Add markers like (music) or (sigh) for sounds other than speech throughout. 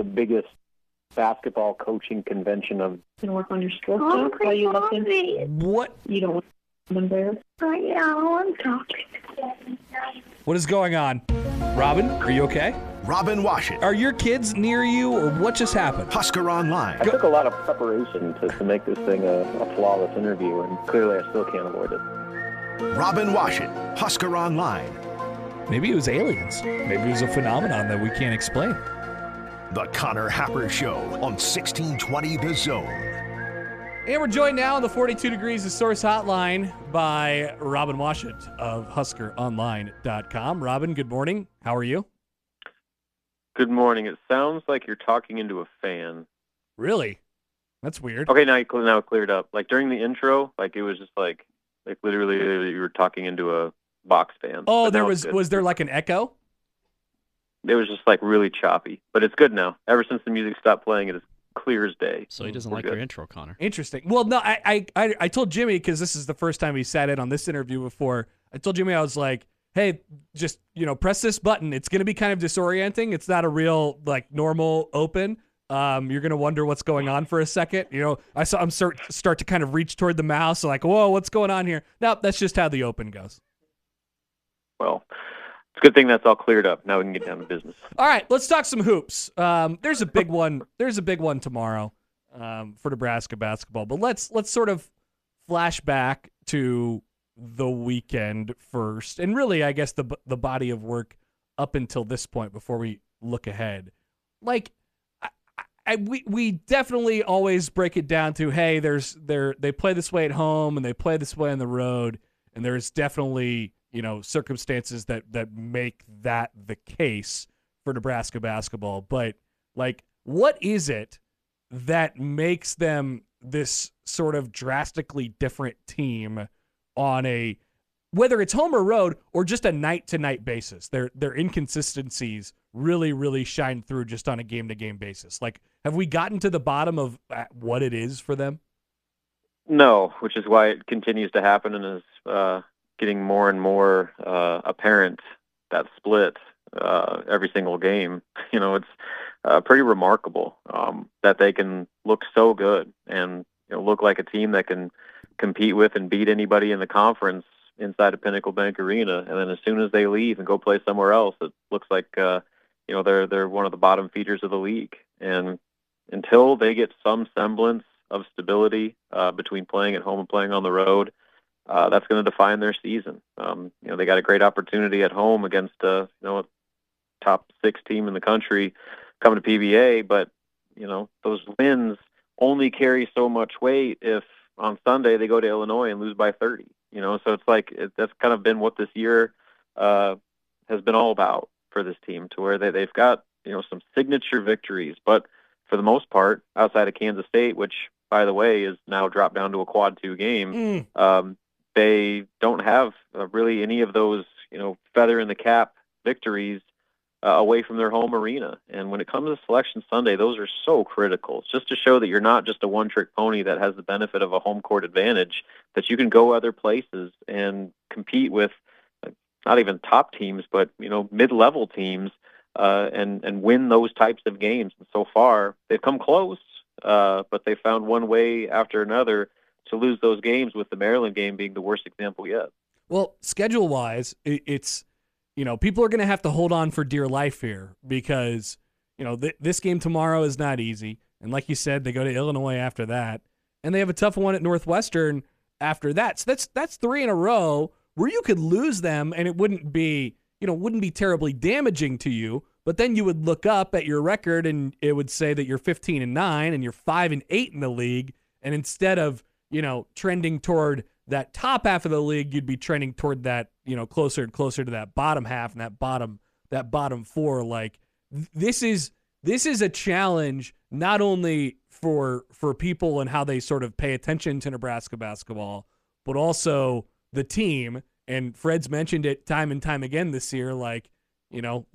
The biggest basketball coaching convention of Gonna work on your stroke talk while you listen. What You don't want them embarrassed. Right now, I'm talking. what is going on? Robin, are you okay? Robin Washut, Are your kids near you or what just happened? Husker Online. I took a lot of preparation to, to make this thing a, a flawless interview, and clearly I still can't avoid it. Robin Washut, Husker Online. Maybe it was aliens. Maybe it was a phenomenon that we can't explain. The Connor Happer Show on 1620 The Zone. And we're joined now on the 42 Degrees of Source hotline by Robin Washut of HuskerOnline.com. Robin, good morning. How are you? Good morning. It sounds like you're talking into a fan. Really? That's weird. Okay, now you now it cleared up. Like during the intro, like it was just like like literally you were talking into a box fan. Oh, there was good. was there like an echo? It was just like really choppy, but it's good now. Ever since the music stopped playing, it is clear as day. So he doesn't We're like good. your intro, Connor. Interesting. Well, no, I I I, I told Jimmy because this is the first time he sat in on this interview before. I told Jimmy I was like, hey, just you know, press this button. It's gonna be kind of disorienting. It's not a real like normal open. Um, you're gonna wonder what's going on for a second. You know, I saw him start start to kind of reach toward the mouse, like, whoa, what's going on here? No, that's just how the open goes. Well, it's a good thing that's all cleared up. Now we can get down to business. All right, let's talk some hoops. Um, there's a big one. There's a big one tomorrow um, for Nebraska basketball. But let's let's sort of flash back to the weekend first, and really, I guess the the body of work up until this point before we look ahead. Like, I, I, we we definitely always break it down to hey, there's there they play this way at home and they play this way on the road, and there's definitely you know circumstances that that make that the case for Nebraska basketball. But like, what is it that makes them this sort of drastically different team on a whether it's home or road or just a night to night basis? Their their inconsistencies really really shine through just on a game to game basis. Like, have we gotten to the bottom of uh, what it is for them? No, which is why it continues to happen and is uh, getting more and more uh, apparent that split uh, every single game. (laughs) You know, it's uh, pretty remarkable um, that they can look so good and you know, look like a team that can compete with and beat anybody in the conference inside of Pinnacle Bank Arena, and then as soon as they leave and go play somewhere else, it looks like uh, you know they're they're one of the bottom feeders of the league. And until they get some semblance of stability uh, between playing at home and playing on the road, uh, that's going to define their season. Um, you know, they got a great opportunity at home against uh, you know a top six team in the country coming to PBA, but you know those wins only carry so much weight if on Sunday they go to Illinois and lose by 30. You know, so it's like it, that's kind of been what this year uh, has been all about for this team, to where they they've got you know some signature victories, but for the most part, outside of Kansas State, which by the way is now dropped down to a quad two game, Mm. um, they don't have uh, really any of those you know feather in the cap victories uh, away from their home arena. And when it comes to Selection Sunday, those are so critical. It's just to show that you're not just a one-trick pony that has the benefit of a home court advantage, that you can go other places and compete with uh, not even top teams, but you know mid-level teams, uh, and and win those types of games. And so far, they've come close, uh, but they found one way after another to lose those games. With the Maryland game being the worst example yet. Well, schedule wise, it's you know people are going to have to hold on for dear life here because you know th- this game tomorrow is not easy, and like you said, they go to Illinois after that, and they have a tough one at Northwestern after that. So that's that's three in a row where you could lose them, and it wouldn't be you know wouldn't be terribly damaging to you. But then you would look up at your record, and it would say that you're 15 and nine, and you're five and eight in the league, and instead of you know trending toward that top half of the league, you'd be trending toward that, you know, closer and closer to that bottom half and that bottom that bottom four. Like th- this is this is a challenge not only for for people and how they sort of pay attention to Nebraska basketball, but also the team. And Fred's mentioned it time and time again this year. Like, you know,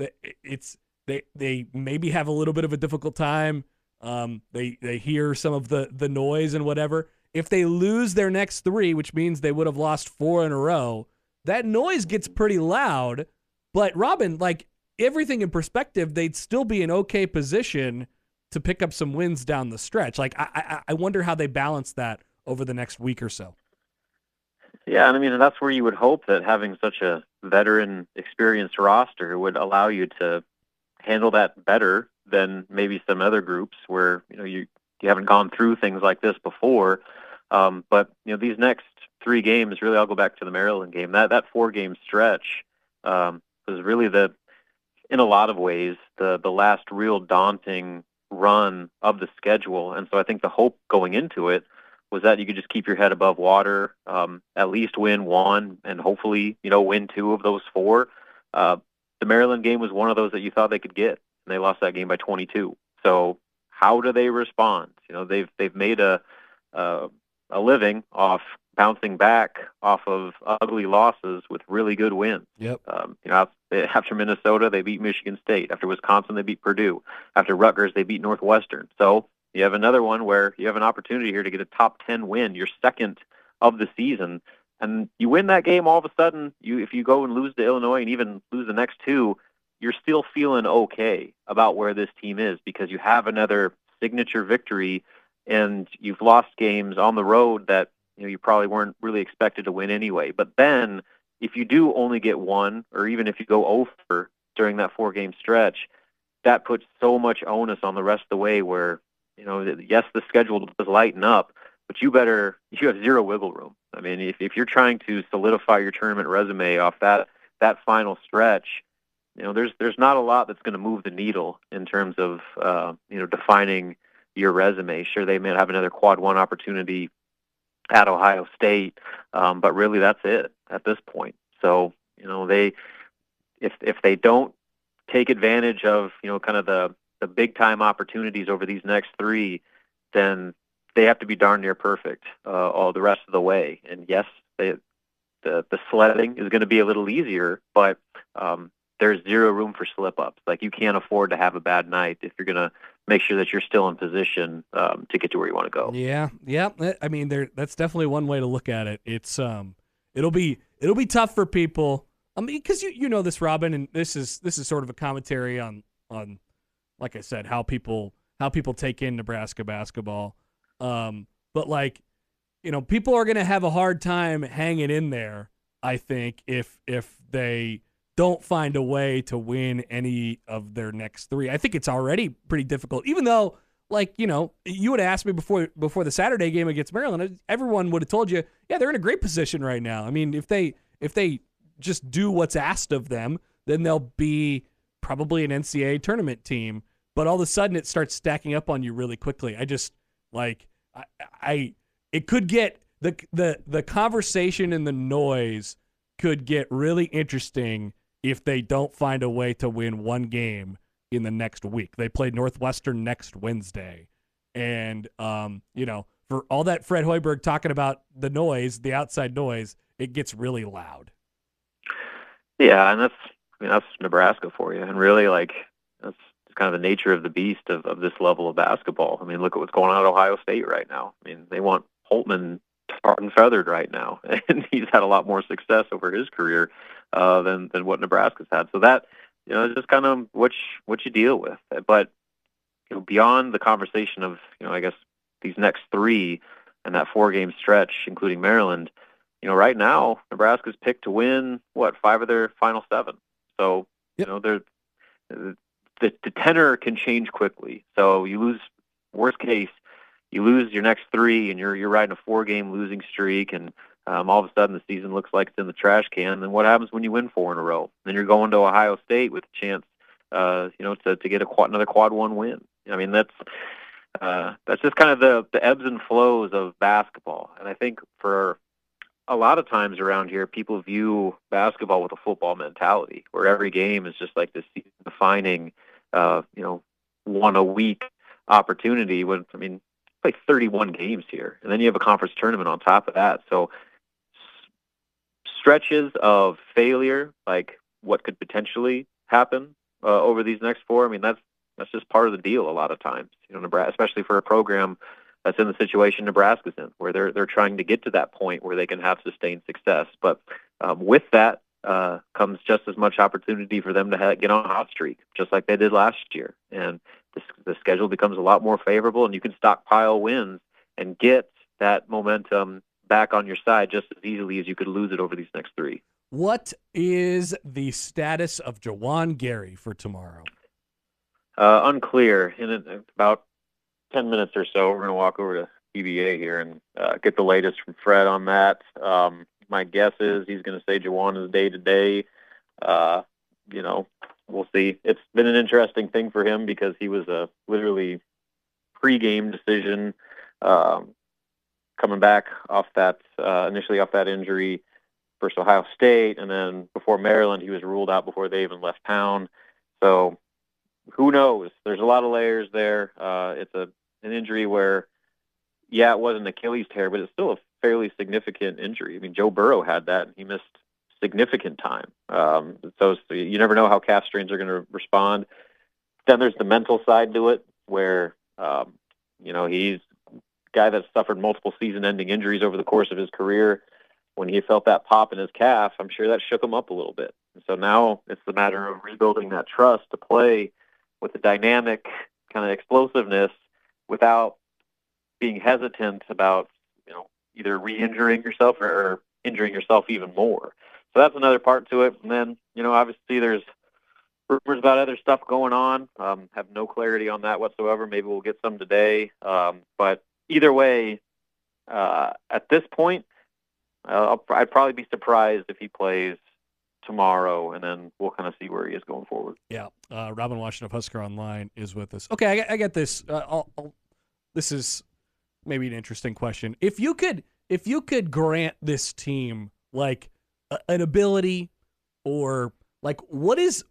it's they they maybe have a little bit of a difficult time. Um, they they hear some of the the noise and whatever. If they lose their next three, which means they would have lost four in a row, that noise gets pretty loud. But Robin, like everything in perspective, they'd still be in okay position to pick up some wins down the stretch. Like I, I, I wonder how they balance that over the next week or so. Yeah, and I mean that's where you would hope that having such a veteran, experienced roster would allow you to handle that better than maybe some other groups where you know you you haven't gone through things like this before. Um, but you know these next three games, really, I'll go back to the Maryland game. That that four game stretch um, was really the, in a lot of ways, the the last real daunting run of the schedule. And so I think the hope going into it was that you could just keep your head above water, um, at least win one, and hopefully, you know, win two of those four. Uh, the Maryland game was one of those that you thought they could get, and they lost that game by 22. So how do they respond? You know, they've they've made a uh, a living off bouncing back off of ugly losses with really good wins. Yep. Um, you know, after Minnesota, they beat Michigan State. After Wisconsin, they beat Purdue. After Rutgers, they beat Northwestern. So you have another one where you have an opportunity here to get a top 10 win, your second of the season. And you win that game, all of a sudden, you if you go and lose to Illinois and even lose the next two, you're still feeling okay about where this team is because you have another signature victory and you've lost games on the road that you know you probably weren't really expected to win anyway. But then if you do only get one, or even if you go over during that four game stretch, that puts so much onus on the rest of the way where, you know, yes, the schedule does lighten up, but you better, (laughs) you have zero wiggle room. I mean, if, if you're trying to solidify your tournament resume off that, that final stretch, you know, there's, there's not a lot that's going to move the needle in terms of, uh, you know, defining your resume. Sure, they may have another quad one opportunity at Ohio State, um, but really that's it at this point. So you know they if if they don't take advantage of you know kind of the the big time opportunities over these next three, then they have to be darn near perfect uh, all the rest of the way. And yes, they, the the sledding is going to be a little easier, but um, there's zero room for slip ups. Like you can't afford to have a bad night if you're going to make sure that you're still in position um, to get to where you want to go. Yeah, yeah. I mean, there that's definitely one way to look at it. It's um, it'll be it'll be tough for people. I mean, because you you know this, Robin, and this is this is sort of a commentary on on, like I said, how people how people take in Nebraska basketball. Um, but like, you know, people are going to have a hard time hanging in there. I think if if they don't find a way to win any of their next three. I think it's already pretty difficult, even though, like you know, you would ask me before before the Saturday game against Maryland. Everyone would have told you, yeah, they're in a great position right now. I mean, if they if they just do what's asked of them, then they'll be probably an NCAA tournament team. But all of a sudden, it starts stacking up on you really quickly. I just like I, I it could get the the the conversation and the noise could get really interesting if they don't find a way to win one game in the next week. They play Northwestern next Wednesday. And, um, you know, for all that Fred Hoiberg talking about the noise, the outside noise, it gets really loud. Yeah, and that's I mean that's Nebraska for you, and really like that's kind of the nature of the beast of, of this level of basketball. I mean, look at what's going on at Ohio State right now. I mean, they want Holtmann tarred and feathered right now, (laughs) and he's had a lot more success over his career uh, than than what Nebraska's had. So that you know, it's just kind of what you, what you deal with. But you know, beyond the conversation of you know, I guess these next three and that four game stretch, including Maryland, you know, right now Nebraska's picked to win what five of their final seven. So yep. you know, they're the, the tenor can change quickly. So you lose worst case, you lose your next three, and you're you're riding a four game losing streak, and um, all of a sudden the season looks like it's in the trash can. And what happens when you win four in a row? Then you're going to Ohio State with a chance, uh, you know, to to get a quad, another quad one win. I mean, that's uh, that's just kind of the the ebbs and flows of basketball. And I think for a lot of times around here, people view basketball with a football mentality, where every game is just like this defining, uh, you know, one a week opportunity when I mean like 31 games here, and then you have a conference tournament on top of that. So stretches of failure, like what could potentially happen uh, over these next four. I mean, that's that's just part of the deal. A lot of times, you know, Nebraska, especially for a program that's in the situation Nebraska's in, where they're they're trying to get to that point where they can have sustained success. But um, with that uh, comes just as much opportunity for them to ha- get on a hot streak, just like they did last year. And the, the schedule becomes a lot more favorable, and you can stockpile wins and get that momentum back on your side just as easily as you could lose it over these next three. What is the status of Juwan Gary for tomorrow? Uh, unclear. In about 10 minutes or so, we're going to walk over to PBA here and uh, get the latest from Fred on that. Um, my guess is he's going to say Juwan is day to day. Uh, You know, we'll see. It's been an interesting thing for him because he was a literally pre-game decision um, coming back off that uh, initially off that injury first Ohio State, and then before Maryland, he was ruled out before they even left town. So who knows? There's a lot of layers there. Uh, it's a an injury where, yeah, it wasn't Achilles tear, but it's still a fairly significant injury. I mean, Joe Burrow had that, and he missed significant time. Um, so, you never know how calf strains are going to respond. Then there's the mental side to it, where um, you know he's guy that suffered multiple season-ending injuries over the course of his career. When he felt that pop in his calf, I'm sure that shook him up a little bit. And so now it's the matter of rebuilding that trust to play with the dynamic kind of explosiveness without being hesitant about you know either re-injuring yourself or, or injuring yourself even more. So that's another part to it. And then you know obviously there's rumors about other stuff going on. Um, have no clarity on that whatsoever. Maybe we'll get some today. Um, but either way, uh, at this point, uh, I'll, I'd probably be surprised if he plays tomorrow, and then we'll kind of see where he is going forward. Yeah, uh, Robin Washut of Husker Online is with us. Okay, I, I get this. Uh, I'll, I'll, this is maybe an interesting question. If you could, if you could grant this team like a, an ability, or like what is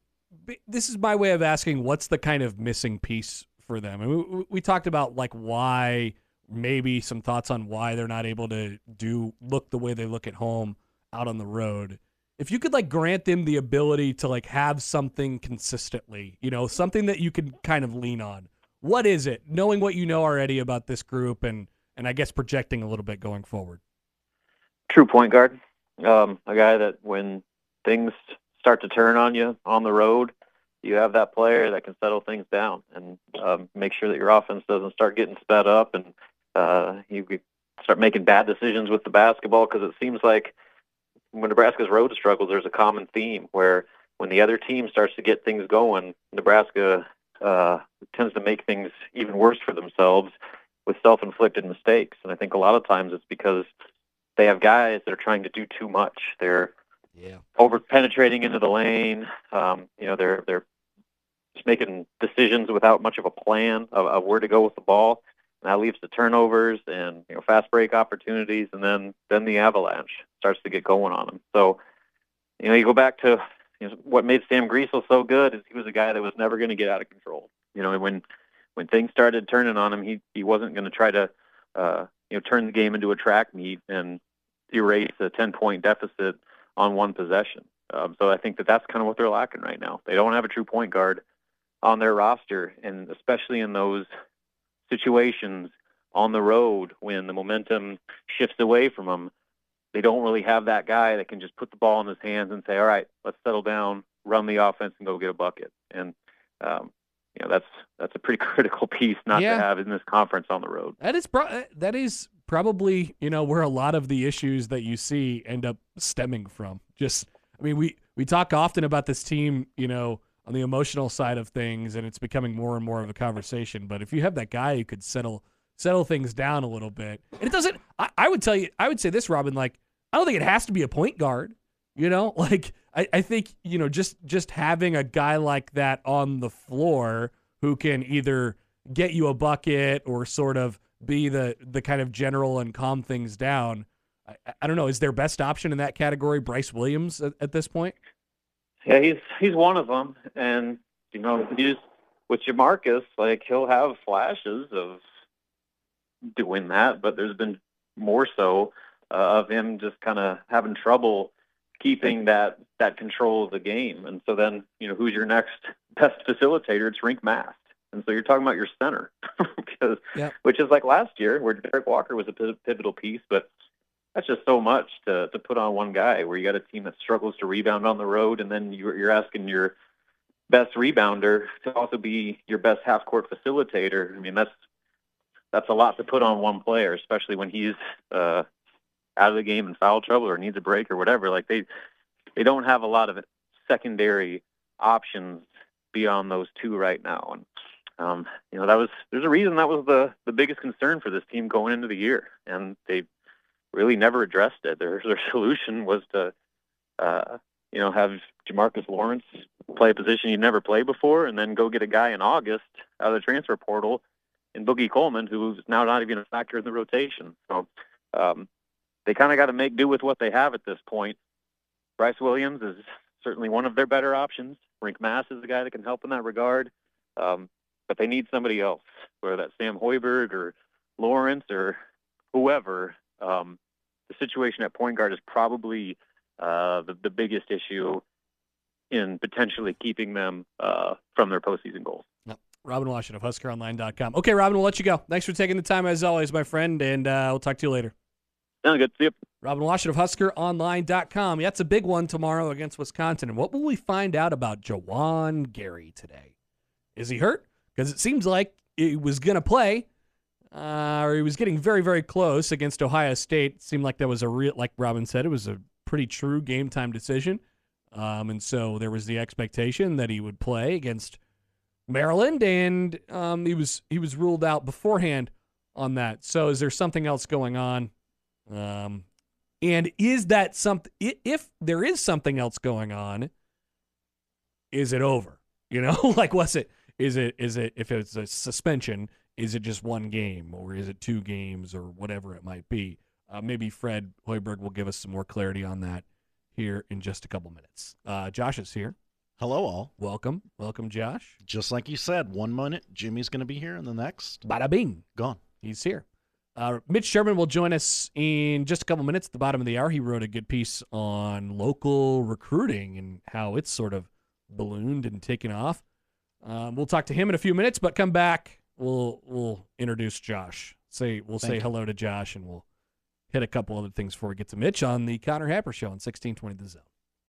this is my way of asking what's the kind of missing piece for them. And we, we- we talked about like why maybe some thoughts on why they're not able to do look the way they look at home out on the road if you could like grant them the ability to like have something consistently, you know, something that you can kind of lean on. What is it? Knowing what you know already about this group and and I guess projecting a little bit going forward. True point guard, um, a guy that when things start to turn on you on the road, you have that player that can settle things down and um, make sure that your offense doesn't start getting sped up and uh, you start making bad decisions with the basketball because it seems like when Nebraska's road struggles, there's a common theme where when the other team starts to get things going, Nebraska uh, tends to make things even worse for themselves with self-inflicted mistakes. And I think a lot of times it's because they have guys that are trying to do too much. They're Yeah. over penetrating into the lane. Um, you know, they're they're just making decisions without much of a plan of, of where to go with the ball. And that leads to turnovers and you know fast break opportunities, and then then the avalanche starts to get going on them. So, you know, you go back to you know, what made Sam Griesel so good is he was a guy that was never going to get out of control. You know, when when things started turning on him, he he wasn't going to try to uh, you know turn the game into a track meet and erase a ten point deficit on one possession. Um, so I think that that's kind of what they're lacking right now. They don't have a true point guard on their roster, and especially in those situations on the road when the momentum shifts away from them, they don't really have that guy that can just put the ball in his hands and say, "All right, let's settle down, run the offense, and go get a bucket." And um, you know that's that's a pretty (laughs) critical piece not Yeah. to have in this conference on the road. That is pro- that is probably, you know, where a lot of the issues that you see end up stemming from. Just I mean, we we talk often about this team, you know, on the emotional side of things and it's becoming more and more of a conversation, but if you have that guy who could settle settle things down a little bit. And it doesn't I, I would tell you I would say this Robin like I don't think it has to be a point guard. You know, (laughs) like I, I think, you know, just just having a guy like that on the floor who can either get you a bucket or sort of be the the kind of general and calm things down. I, I don't know. Is their best option in that category Brice Williams at, at this point? Yeah, he's he's one of them, and you know, just with Jamarques, like he'll have flashes of doing that, but there's been more so uh, of him just kind of having trouble keeping that that control of the game. And so then, you know, who's your next (laughs) best facilitator? It's Rienk Mast. And so you're talking about your center, (laughs) because Yep. which is like last year where Derrick Walker was a pivotal piece, but that's just so much to to put on one guy. Where you got a team that struggles to rebound on the road, and then you're you're asking your best rebounder to also be your best half court facilitator. I mean, that's that's a lot to put on one player, especially when he's uh, out of the game in foul trouble or needs a break or whatever. Like they they don't have a lot of secondary options beyond those two right now. And um, you know that was there's a reason that was the the biggest concern for this team going into the year, and they really never addressed it. Their (laughs) their solution was to uh, you know have Jamarques Lawrence play a position he'd never played before, and then go get a guy in August out of the transfer portal in Boogie Coleman, who's now not even a factor in the rotation. So um, they kind of got to make do with what they have at this point. Brice Williams is certainly one of their better options. Rienk Mast is the guy that can help in that regard. Um, but they need somebody else, whether that's Sam Hoiberg or Lawrence or whoever. Um, the situation at point guard is probably uh, the, the biggest issue in potentially keeping them uh, from their postseason goals. Robin Washut of HuskerOnline.com. Okay, Robin, we'll let you go. Thanks for taking the time as always, my friend, and uh, we'll talk to you later. Sounds good. See you. Robin Washut of HuskerOnline.com. That's a big one tomorrow against Wisconsin. And what will we find out about Juwan Gary today? Is he hurt? Because it seems like he was going to play, uh, or he was getting very, very close against Ohio State. It seemed like that was a real, like Robin said, it was a pretty true game time decision. Um, and so there was the expectation that he would play against Maryland, and um, he was he was ruled out beforehand on that. So is there something else going on? Um, and is that something? If there is something else going on, is it over? You know, (laughs) like what's it? Is it is it if it's a suspension? Is it just one game, or is it two games, or whatever it might be? Uh, maybe Fred Hoiberg will give us some more clarity on that here in just a couple minutes. Uh, Josh is here. Hello, all. Welcome, welcome, Josh. Just like you said, one minute Jimmy's going to be here, and the next Bada bing. gone. He's here. Uh, Mitch Sherman will join us in just a couple minutes at the bottom of the hour. He wrote a good piece on local recruiting and how it's sort of ballooned and taken off. Um, we'll talk to him in a few minutes, but come back. We'll we'll introduce Josh. Say we'll Thank say you. hello to Josh, and we'll hit a couple other things before we get to Mitch on the Connor Happer Show on sixteen twenty the Zone.